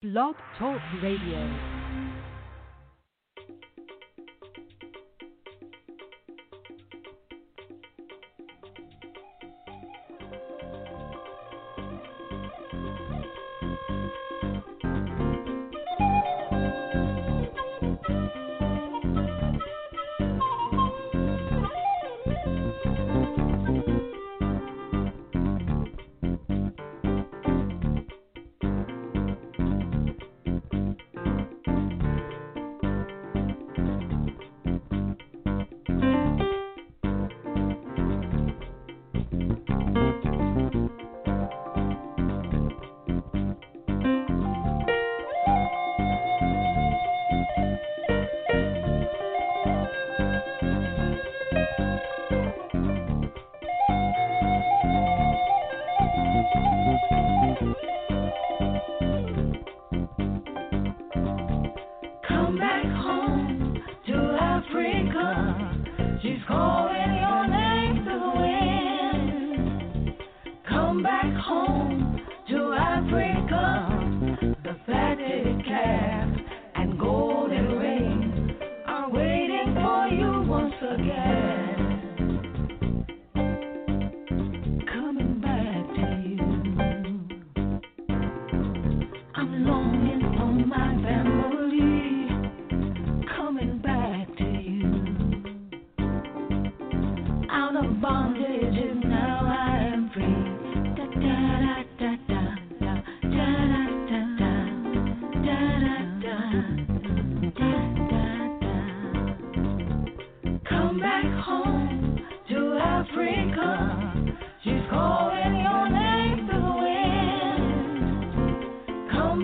Blog Talk Radio. home.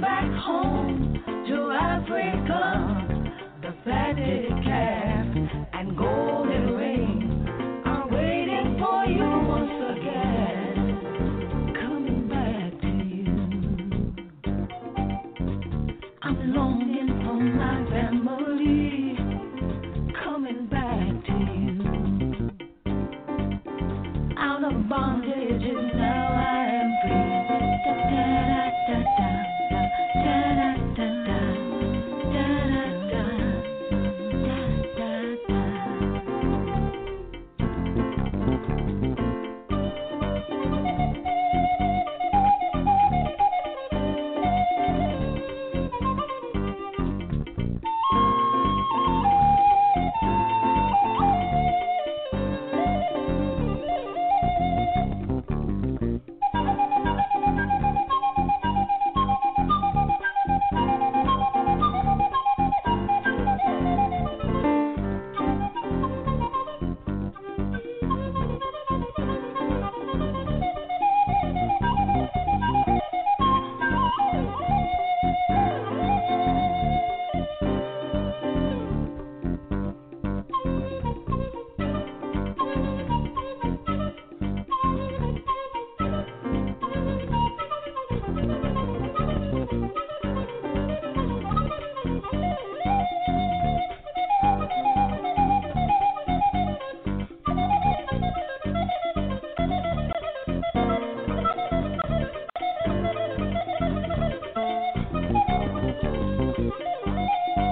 back home to Africa. The calf and golden are waiting for you once again. Coming back to you. I'm longing for my family. Coming back to you. Out of bondage.